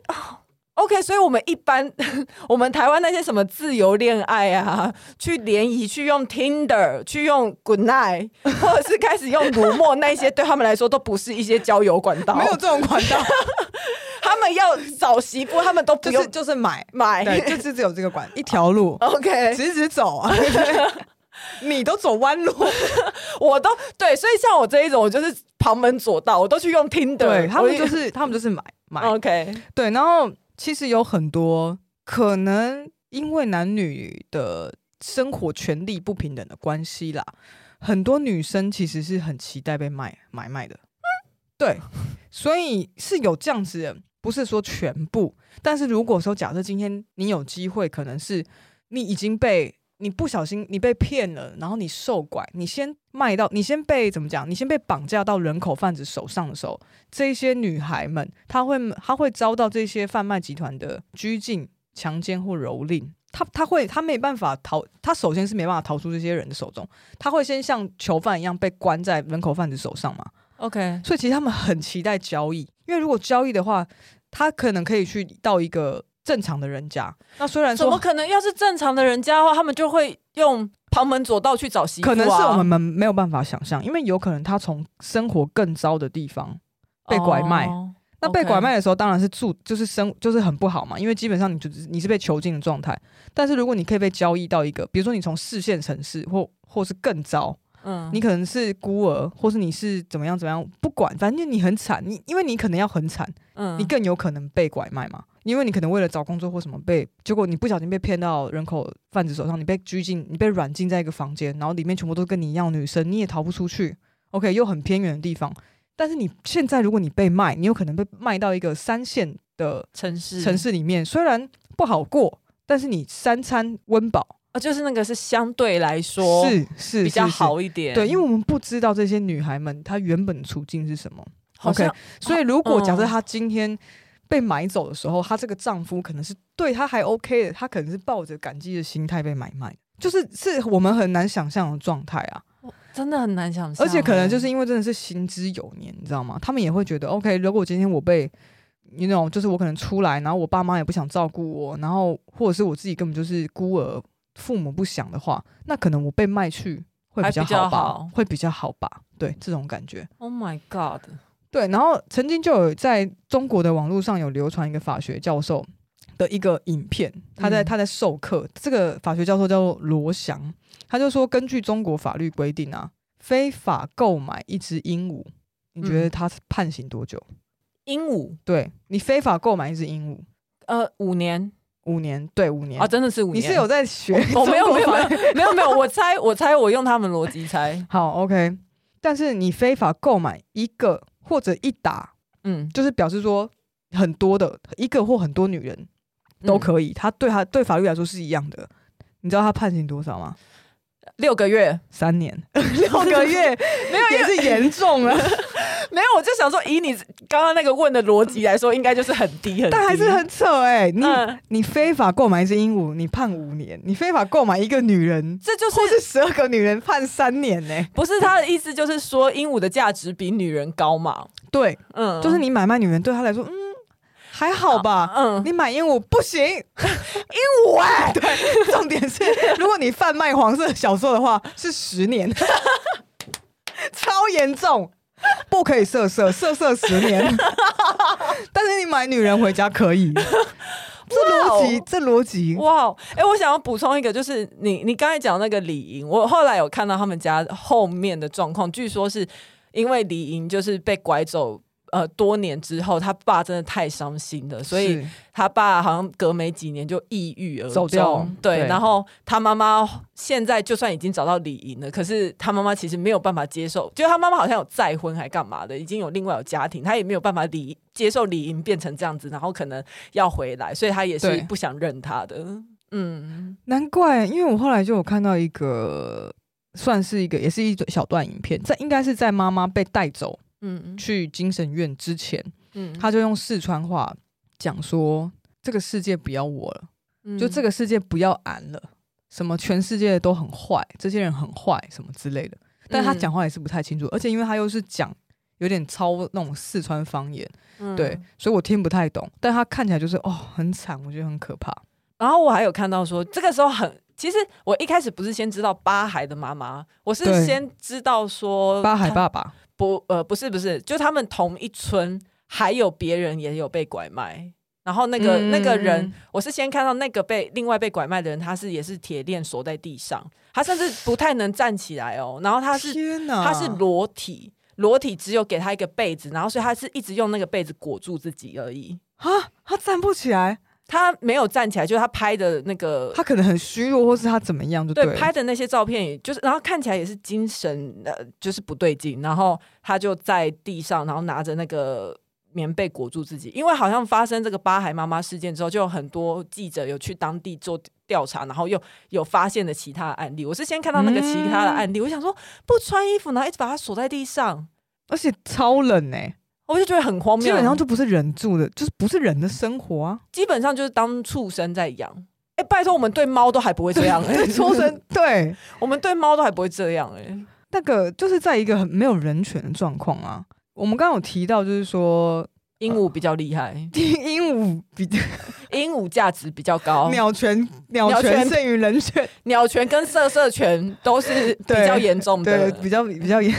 OK，所以我们一般 我们台湾那些什么自由恋爱啊，去联谊，去用 Tinder，去用 Good Night，或者是开始用卢墨，那些对他们来说都不是一些交友管道，没有这种管道。他们要找媳妇，他们都不用，就是就是买。买，对，就是只有这个管一条路。OK，直直走啊，你都走弯路，我都对，所以像我这一种，我就是旁门左道，我都去用 Tinder，对他们就是他们就是买买。OK，对，然后。其实有很多可能，因为男女的生活权利不平等的关系啦，很多女生其实是很期待被卖买卖的。对，所以是有这样子的，不是说全部。但是如果说假设今天你有机会，可能是你已经被。你不小心，你被骗了，然后你受拐，你先卖到，你先被怎么讲？你先被绑架到人口贩子手上的时候，这些女孩们，她会她会遭到这些贩卖集团的拘禁、强奸或蹂躏。她她会她没办法逃，她首先是没办法逃出这些人的手中，她会先像囚犯一样被关在人口贩子手上嘛？OK，所以其实他们很期待交易，因为如果交易的话，他可能可以去到一个。正常的人家，那虽然说怎么可能？要是正常的人家的话，他们就会用旁门左道去找媳妇啊。可能是我们没有办法想象，因为有可能他从生活更糟的地方被拐卖。Oh, 那被拐卖的时候，当然是住就是生就是很不好嘛，因为基本上你就是你是被囚禁的状态。但是如果你可以被交易到一个，比如说你从四线城市或或是更糟，嗯，你可能是孤儿，或是你是怎么样怎么样，不管，反正你很惨，你因为你可能要很惨，嗯，你更有可能被拐卖嘛。因为你可能为了找工作或什么被，结果你不小心被骗到人口贩子手上，你被拘禁，你被软禁在一个房间，然后里面全部都跟你一样女生，你也逃不出去。OK，又很偏远的地方，但是你现在如果你被卖，你有可能被卖到一个三线的城市城市里面，虽然不好过，但是你三餐温饱啊，就是那个是相对来说是是比较好一点。对，因为我们不知道这些女孩们她原本的处境是什么。OK，所以如果假设她今天。嗯被买走的时候，她这个丈夫可能是对她还 OK 的，她可能是抱着感激的心态被买卖，就是是我们很难想象的状态啊，真的很难想象。而且可能就是因为真的是行之有年，你知道吗？他们也会觉得 OK，如果今天我被你那种，就是我可能出来，然后我爸妈也不想照顾我，然后或者是我自己根本就是孤儿，父母不想的话，那可能我被卖去会比较好吧，好会比较好吧？对，这种感觉。Oh my God！对，然后曾经就有在中国的网络上有流传一个法学教授的一个影片，他在他在授课。嗯、这个法学教授叫做罗翔，他就说，根据中国法律规定啊，非法购买一只鹦鹉，你觉得他判刑多久？鹦鹉？对，你非法购买一只鹦鹉，呃，五年，五年，对，五年啊，真的是五年。你是有在学？哦，没有，没有，没有，没有，没有。我猜，我猜，我用他们逻辑猜。好，OK。但是你非法购买一个。或者一打，嗯，就是表示说很多的一个或很多女人都可以，嗯、他对他对法律来说是一样的。你知道他判刑多少吗？六个月，三年，六个月，没有也是严重了。没有，我就想说，以你刚刚那个问的逻辑来说，应该就是很低很低，但还是很扯哎、欸。你、嗯、你非法购买一只鹦鹉，你判五年；你非法购买一个女人，这就是或是十二个女人判三年呢、欸？不是他的意思，就是说鹦鹉的价值比女人高嘛？对，嗯，就是你买卖女人对他来说，嗯，还好吧？嗯，你买鹦鹉不行，鹦鹉哎，对，重点是 如果你贩卖黄色小说的话，是十年，超严重，不可以色色，色色十年。但是你买女人回家可以，这逻辑，这逻辑，哇！哎，我想要补充一个，就是你你刚才讲那个李莹，我后来有看到他们家后面的状况，据说是因为李莹就是被拐走。呃，多年之后，他爸真的太伤心了，所以他爸好像隔没几年就抑郁而走掉。对，对然后他妈妈现在就算已经找到李莹了，可是他妈妈其实没有办法接受，就他妈妈好像有再婚还干嘛的，已经有另外有家庭，他也没有办法理接受李莹变成这样子，然后可能要回来，所以他也是不想认他的。嗯，难怪，因为我后来就有看到一个，算是一个，也是一小段影片，在应该是在妈妈被带走。嗯，去精神院之前，嗯，他就用四川话讲说：“这个世界不要我了，嗯、就这个世界不要俺了，什么全世界都很坏，这些人很坏，什么之类的。”但他讲话也是不太清楚，嗯、而且因为他又是讲有点超那种四川方言，嗯、对，所以我听不太懂。但他看起来就是哦，很惨，我觉得很可怕。然后我还有看到说，这个时候很，其实我一开始不是先知道八海的妈妈，我是先知道说八海爸爸。不，呃，不是，不是，就他们同一村还有别人也有被拐卖，然后那个、嗯、那个人，我是先看到那个被另外被拐卖的人，他是也是铁链锁在地上，他甚至不太能站起来哦，然后他是他是裸体，裸体只有给他一个被子，然后所以他是一直用那个被子裹住自己而已，啊，他站不起来。他没有站起来，就是他拍的那个，他可能很虚弱，或是他怎么样就对，对，拍的那些照片，也就是然后看起来也是精神呃，就是不对劲，然后他就在地上，然后拿着那个棉被裹住自己，因为好像发生这个八海妈妈事件之后，就有很多记者有去当地做调查，然后又有发现的其他的案例。我是先看到那个其他的案例，嗯、我想说不穿衣服，然后一直把它锁在地上，而且超冷哎、欸。我就觉得很荒谬，基本上就不是人住的，就是不是人的生活啊。基本上就是当畜生在养。哎、欸，拜托，我们对猫都还不会这样、畜生，对我们对猫都还不会这样、欸。哎，那个就是在一个很没有人权的状况啊。我们刚刚有提到，就是说鹦鹉比较厉害，鹦鹉比 鹦鹉价值比较高，鸟权鸟权胜于人权，鸟权跟色色权都是比较严重的，比较比较严。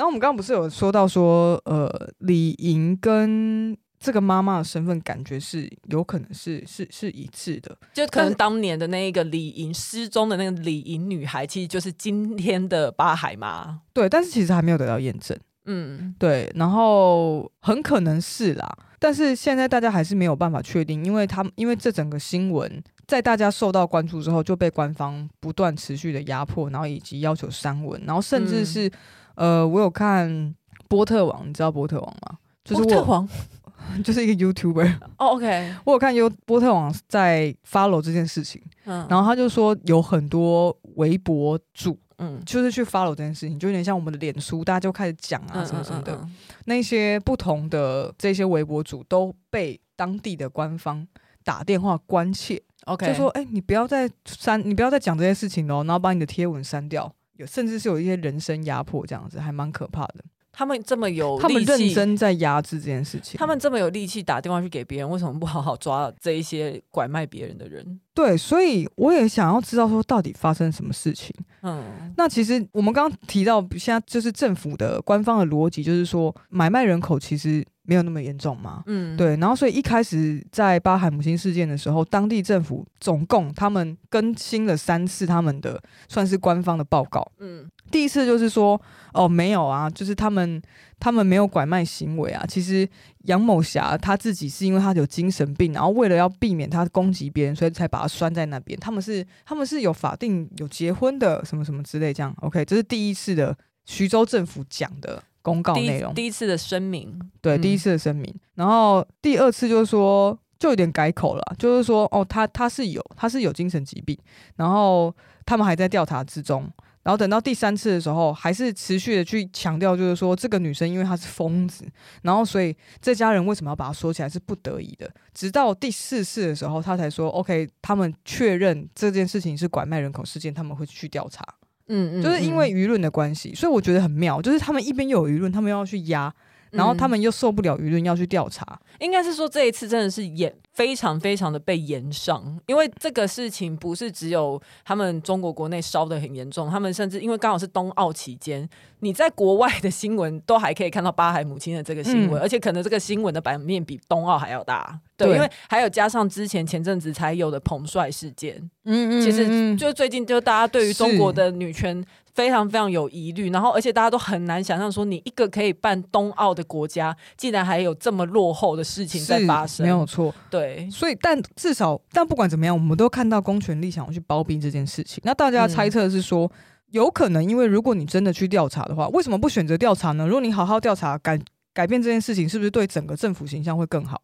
然后我们刚刚不是有说到说，呃，李莹跟这个妈妈的身份感觉是有可能是是是一致的，就可能当年的那一个李莹失踪的那个李莹女孩，其实就是今天的八海嘛。对，但是其实还没有得到验证。嗯，对，然后很可能是啦，但是现在大家还是没有办法确定，因为他们因为这整个新闻在大家受到关注之后，就被官方不断持续的压迫，然后以及要求删文，然后甚至是。嗯呃，我有看波特王，你知道波特王吗？就是波特王，就是一个 YouTuber。哦，OK，我有看有波特王在 follow 这件事情，嗯，然后他就说有很多微博主，嗯，就是去 follow 这件事情，就有点像我们的脸书，大家就开始讲啊什么什么的。嗯嗯嗯嗯，那些不同的这些微博主都被当地的官方打电话关切，OK，就说哎、欸，你不要再删，你不要再讲这些事情喽，然后把你的贴文删掉。甚至是有一些人身压迫，这样子还蛮可怕的。他们这么有力气，他们认真在压制这件事情。他们这么有力气打电话去给别人，为什么不好好抓这一些拐卖别人的人？对，所以我也想要知道说到底发生什么事情。嗯，那其实我们刚刚提到，现在就是政府的官方的逻辑，就是说买卖人口其实。没有那么严重嘛？嗯，对。然后，所以一开始在巴海母亲事件的时候，当地政府总共他们更新了三次他们的算是官方的报告。嗯，第一次就是说，哦，没有啊，就是他们他们没有拐卖行为啊。其实杨某霞她自己是因为她有精神病，然后为了要避免他攻击别人，所以才把他拴在那边。他们是他们是有法定有结婚的，什么什么之类这样。OK，这是第一次的徐州政府讲的。公告内容，第一次的声明，对，第一次的声明。嗯、然后第二次就是说，就有点改口了，就是说，哦，他他是有，他是有精神疾病，然后他们还在调查之中。然后等到第三次的时候，还是持续的去强调，就是说，这个女生因为她是疯子，然后所以这家人为什么要把她锁起来是不得已的。直到第四次的时候，他才说，OK，他们确认这件事情是拐卖人口事件，他们会去调查。嗯，就是因为舆论的关系，所以我觉得很妙，就是他们一边又有舆论，他们又要去压，然后他们又受不了舆论要去调查。嗯、应该是说这一次真的是演非常非常的被严上，因为这个事情不是只有他们中国国内烧的很严重，他们甚至因为刚好是冬奥期间，你在国外的新闻都还可以看到巴海母亲的这个新闻，嗯、而且可能这个新闻的版面比冬奥还要大。对，因为还有加上之前前阵子才有的彭帅事件，嗯，嗯嗯，其实就最近就大家对于中国的女权非常非常有疑虑，然后而且大家都很难想象说，你一个可以办冬奥的国家，竟然还有这么落后的事情在发生，没有错，对，所以但至少但不管怎么样，我们都看到公权力想要去包庇这件事情。那大家猜测是说，嗯、有可能因为如果你真的去调查的话，为什么不选择调查呢？如果你好好调查，改改变这件事情，是不是对整个政府形象会更好？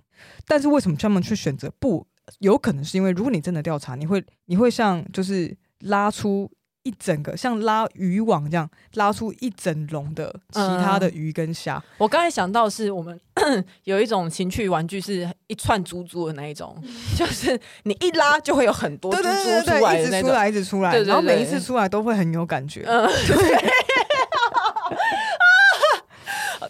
但是为什么专门去选择不？有可能是因为如果你真的调查，你会你会像就是拉出。一整个像拉渔网这样拉出一整笼的其他的鱼跟虾。嗯，我刚才想到是我们 有一种情趣玩具，是一串珠珠的那一种，就是你一拉就会有很多珠珠出来，一直出来，一直出来，然后每一次出来都会很有感觉。嗯，对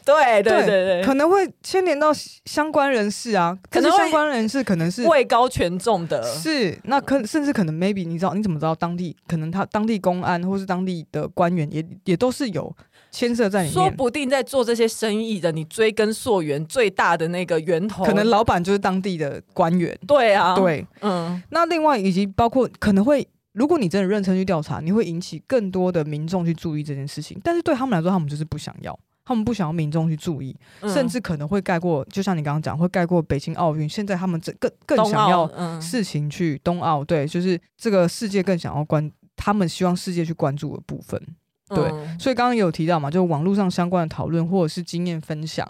对对对，可能会牵连到相关人士啊，可能相关人士可能是位高权重的，是那可甚至可能 maybe 你知道你怎么知道当地可能他当地公安或是当地的官员也也都是有牵涉在里面，说不定在做这些生意的，你追根溯源最大的那个源头，可能老板就是当地的官员，对啊，对，嗯，那另外以及包括可能会，如果你真的认真去调查，你会引起更多的民众去注意这件事情，但是对他们来说，他们就是不想要。他们不想要民众去注意，嗯、甚至可能会盖过，就像你刚刚讲，会盖过北京奥运。现在他们这更更想要事情去冬奥，嗯、对，就是这个世界更想要关，他们希望世界去关注的部分。对，嗯、所以刚刚也有提到嘛，就网络上相关的讨论或者是经验分享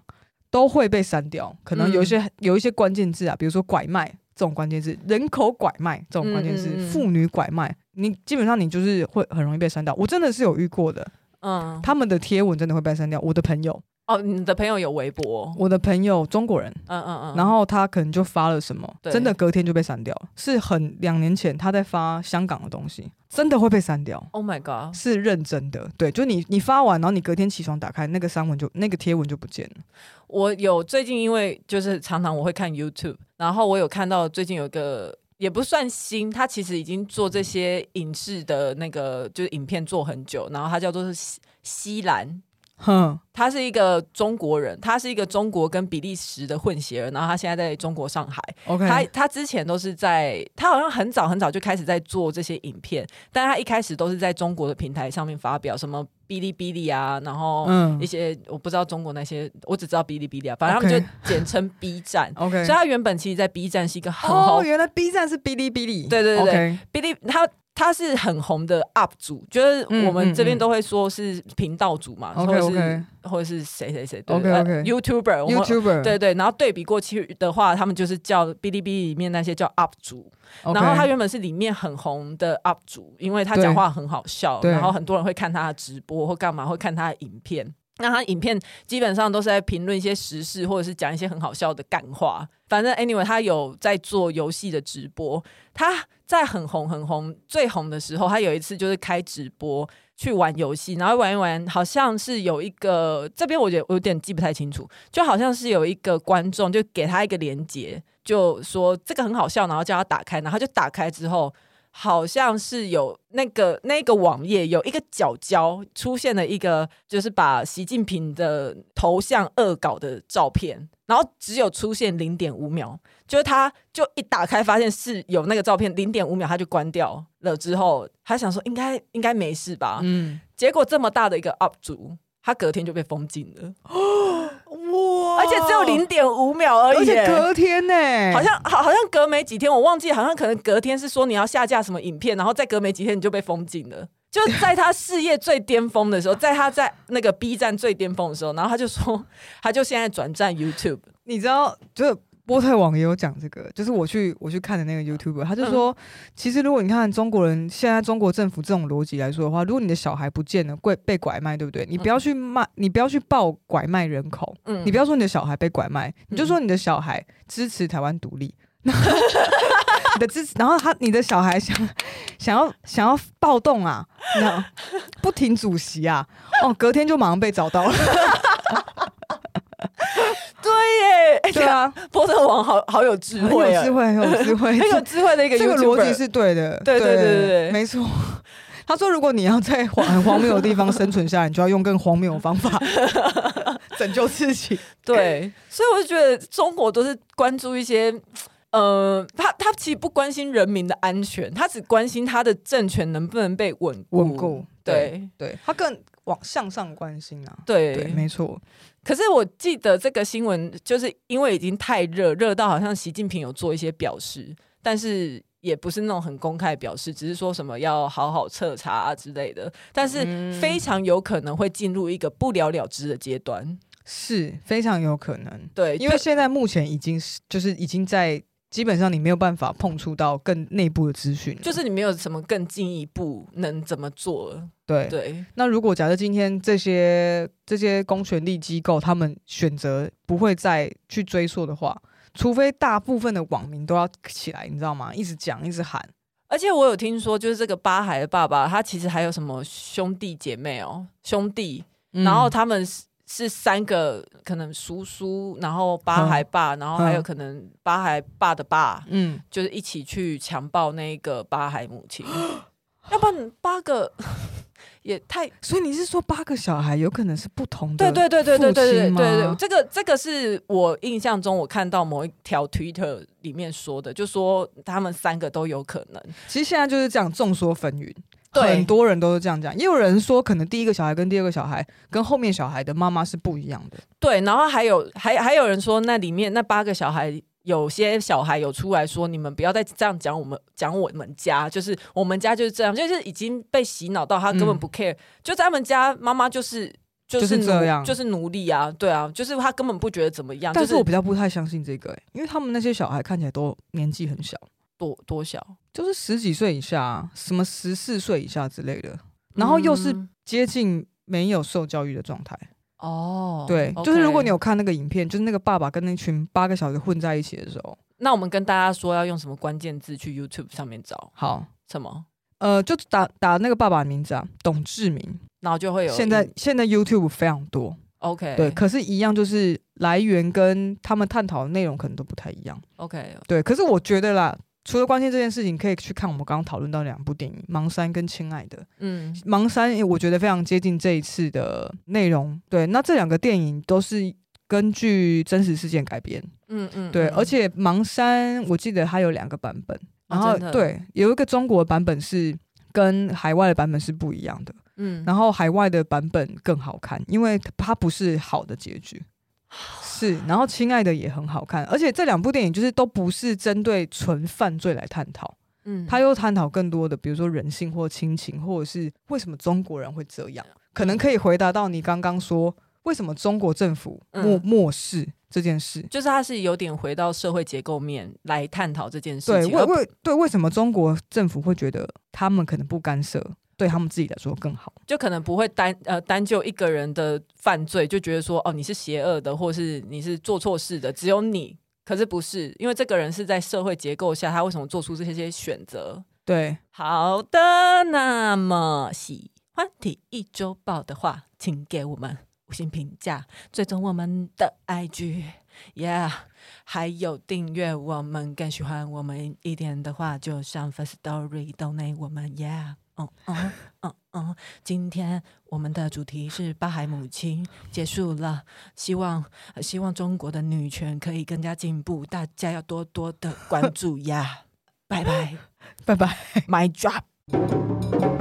都会被删掉，可能有一些、嗯、有一些关键字啊，比如说拐卖这种关键字，人口拐卖这种关键字，妇、嗯、女拐卖，你基本上你就是会很容易被删掉。我真的是有遇过的。嗯，他们的贴文真的会被删掉。我的朋友哦，你的朋友有微博？我的朋友中国人，嗯嗯嗯，然后他可能就发了什么，真的隔天就被删掉了。是很两年前他在发香港的东西，真的会被删掉。Oh my god，是认真的。对，就你你发完，然后你隔天起床打开那个删文就那个贴文就不见了。我有最近因为就是常常我会看 YouTube，然后我有看到最近有一个。也不算新，他其实已经做这些影视的那个就是影片做很久，然后他叫做是西西兰，哼，他是一个中国人，他是一个中国跟比利时的混血儿，然后他现在在中国上海，OK，他他之前都是在，他好像很早很早就开始在做这些影片，但他一开始都是在中国的平台上面发表什么。哔哩哔哩啊，然后一些、嗯、我不知道中国那些，我只知道哔哩哔哩啊，反正他们就简称 B 站。OK，所以他原本其实，在 B 站是一个很好。哦，原来 B 站是哔哩哔哩。对对对对，哔哩他。他是很红的 UP 主，就是我们这边都会说是频道主嘛，或者是或者是谁谁谁，对 YouTuber，YouTuber，对对。然后对比过去的话，他们就是叫哔哩哔哩里面那些叫 UP 主。然后他原本是里面很红的 UP 主，因为他讲话很好笑，然后很多人会看他的直播或干嘛，会看他的影片。那他影片基本上都是在评论一些时事，或者是讲一些很好笑的干话。反正 anyway，他有在做游戏的直播。他在很红很红最红的时候，他有一次就是开直播去玩游戏，然后玩一玩，好像是有一个这边我觉得我有点记不太清楚，就好像是有一个观众就给他一个连接，就说这个很好笑，然后叫他打开，然后就打开之后。好像是有那个那个网页有一个角角出现了一个，就是把习近平的头像恶搞的照片，然后只有出现零点五秒，就是他就一打开发现是有那个照片，零点五秒他就关掉了，之后他想说应该应该没事吧，嗯，结果这么大的一个 UP 主，他隔天就被封禁了。哦 哇！而且只有零点五秒而已，而且隔天呢、欸，好像好好像隔没几天，我忘记，好像可能隔天是说你要下架什么影片，然后再隔没几天你就被封禁了。就在他事业最巅峰的时候，在他在那个 B 站最巅峰的时候，然后他就说，他就现在转战 YouTube，你知道就。波特网也有讲这个，就是我去我去看的那个 YouTuber，他就说，嗯、其实如果你看中国人现在中国政府这种逻辑来说的话，如果你的小孩不见了，被被拐卖，对不对？你不要去卖，你不要去报拐卖人口，嗯、你不要说你的小孩被拐卖，你就说你的小孩支持台湾独立，嗯、你的支持，然后他你的小孩想想要想要暴动啊，那不停主席啊，哦，隔天就马上被找到了。对耶，对啊，波特王好好有智慧啊，很有智慧，很有智慧，很有智慧的一个这个逻辑是对的，对对对。对对，没错。他说：“如果你要在很 荒谬的地方生存下来，你就要用更荒谬的方法 拯救自己。”对，所以我就觉得中国都是关注一些，呃，他他其实不关心人民的安全，他只关心他的政权能不能被稳稳固。对对，他更往向上关心啊。对，对，没错。可是我记得这个新闻，就是因为已经太热，热到好像习近平有做一些表示，但是。也不是那种很公开表示，只是说什么要好好彻查啊之类的，但是非常有可能会进入一个不了了之的阶段，是非常有可能。对，因为现在目前已经是就是已经在基本上你没有办法碰触到更内部的资讯，就是你没有什么更进一步能怎么做了。对对，那如果假设今天这些这些公权力机构他们选择不会再去追溯的话。除非大部分的网民都要起来，你知道吗？一直讲，一直喊。而且我有听说，就是这个八海的爸爸，他其实还有什么兄弟姐妹哦，兄弟，嗯、然后他们是是三个，可能叔叔，然后八海爸，嗯、然后还有可能八海爸的爸，嗯，就是一起去强暴那个八海母亲，嗯、要不然八个。也太，所以你是说八个小孩有可能是不同的？对对对对对对对对对，这个这个是我印象中我看到某一条 Twitter 里面说的，就说他们三个都有可能。其实现在就是这样众说纷纭，很多人都是这样讲，也有人说可能第一个小孩跟第二个小孩跟后面小孩的妈妈是不一样的。对，然后还有还还有人说那里面那八个小孩。有些小孩有出来说：“你们不要再这样讲我们，讲我们家，就是我们家就是这样，就是已经被洗脑到他根本不 care，、嗯、就在他们家妈妈就是就是这样，就是奴隶啊，对啊，就是他根本不觉得怎么样。但是我比较不太相信这个、欸，因为他们那些小孩看起来都年纪很小，多多小，就是十几岁以下，什么十四岁以下之类的，然后又是接近没有受教育的状态。”哦，对.就是如果你有看那个影片，就是那个爸爸跟那群八个小时混在一起的时候，那我们跟大家说要用什么关键字去 YouTube 上面找？好，什么？呃，就打打那个爸爸的名字啊，董志明，然后就会有。现在现在 YouTube 非常多，OK，对，可是，一样就是来源跟他们探讨的内容可能都不太一样，OK，对，可是我觉得啦。除了关心这件事情，可以去看我们刚刚讨论到两部电影《盲山》跟《亲爱的》。嗯，《盲山》我觉得非常接近这一次的内容。对，那这两个电影都是根据真实事件改编。嗯嗯，对，而且《盲山》我记得它有两个版本，然后对，有一个中国的版本是跟海外的版本是不一样的。嗯，然后海外的版本更好看，因为它不是好的结局。是，然后亲爱的也很好看，而且这两部电影就是都不是针对纯犯罪来探讨，嗯，他又探讨更多的，比如说人性或亲情，或者是为什么中国人会这样，可能可以回答到你刚刚说为什么中国政府漠漠视这件事，就是他是有点回到社会结构面来探讨这件事情，对，为为对为什么中国政府会觉得他们可能不干涉？对他们自己来说更好，就可能不会单呃单就一个人的犯罪就觉得说哦，你是邪恶的，或是你是做错事的，只有你。可是不是，因为这个人是在社会结构下，他为什么做出这些些选择？对，好的，那么喜欢体一周报的话，请给我们五星评价，追踪我们的 IG，Yeah，还有订阅我们。更喜欢我们一点的话，就上 Firstory donate 我们，Yeah。嗯嗯嗯嗯，今天我们的主题是巴海母亲结束了，希望希望中国的女权可以更加进步，大家要多多的关注呀！拜拜，拜拜，My drop。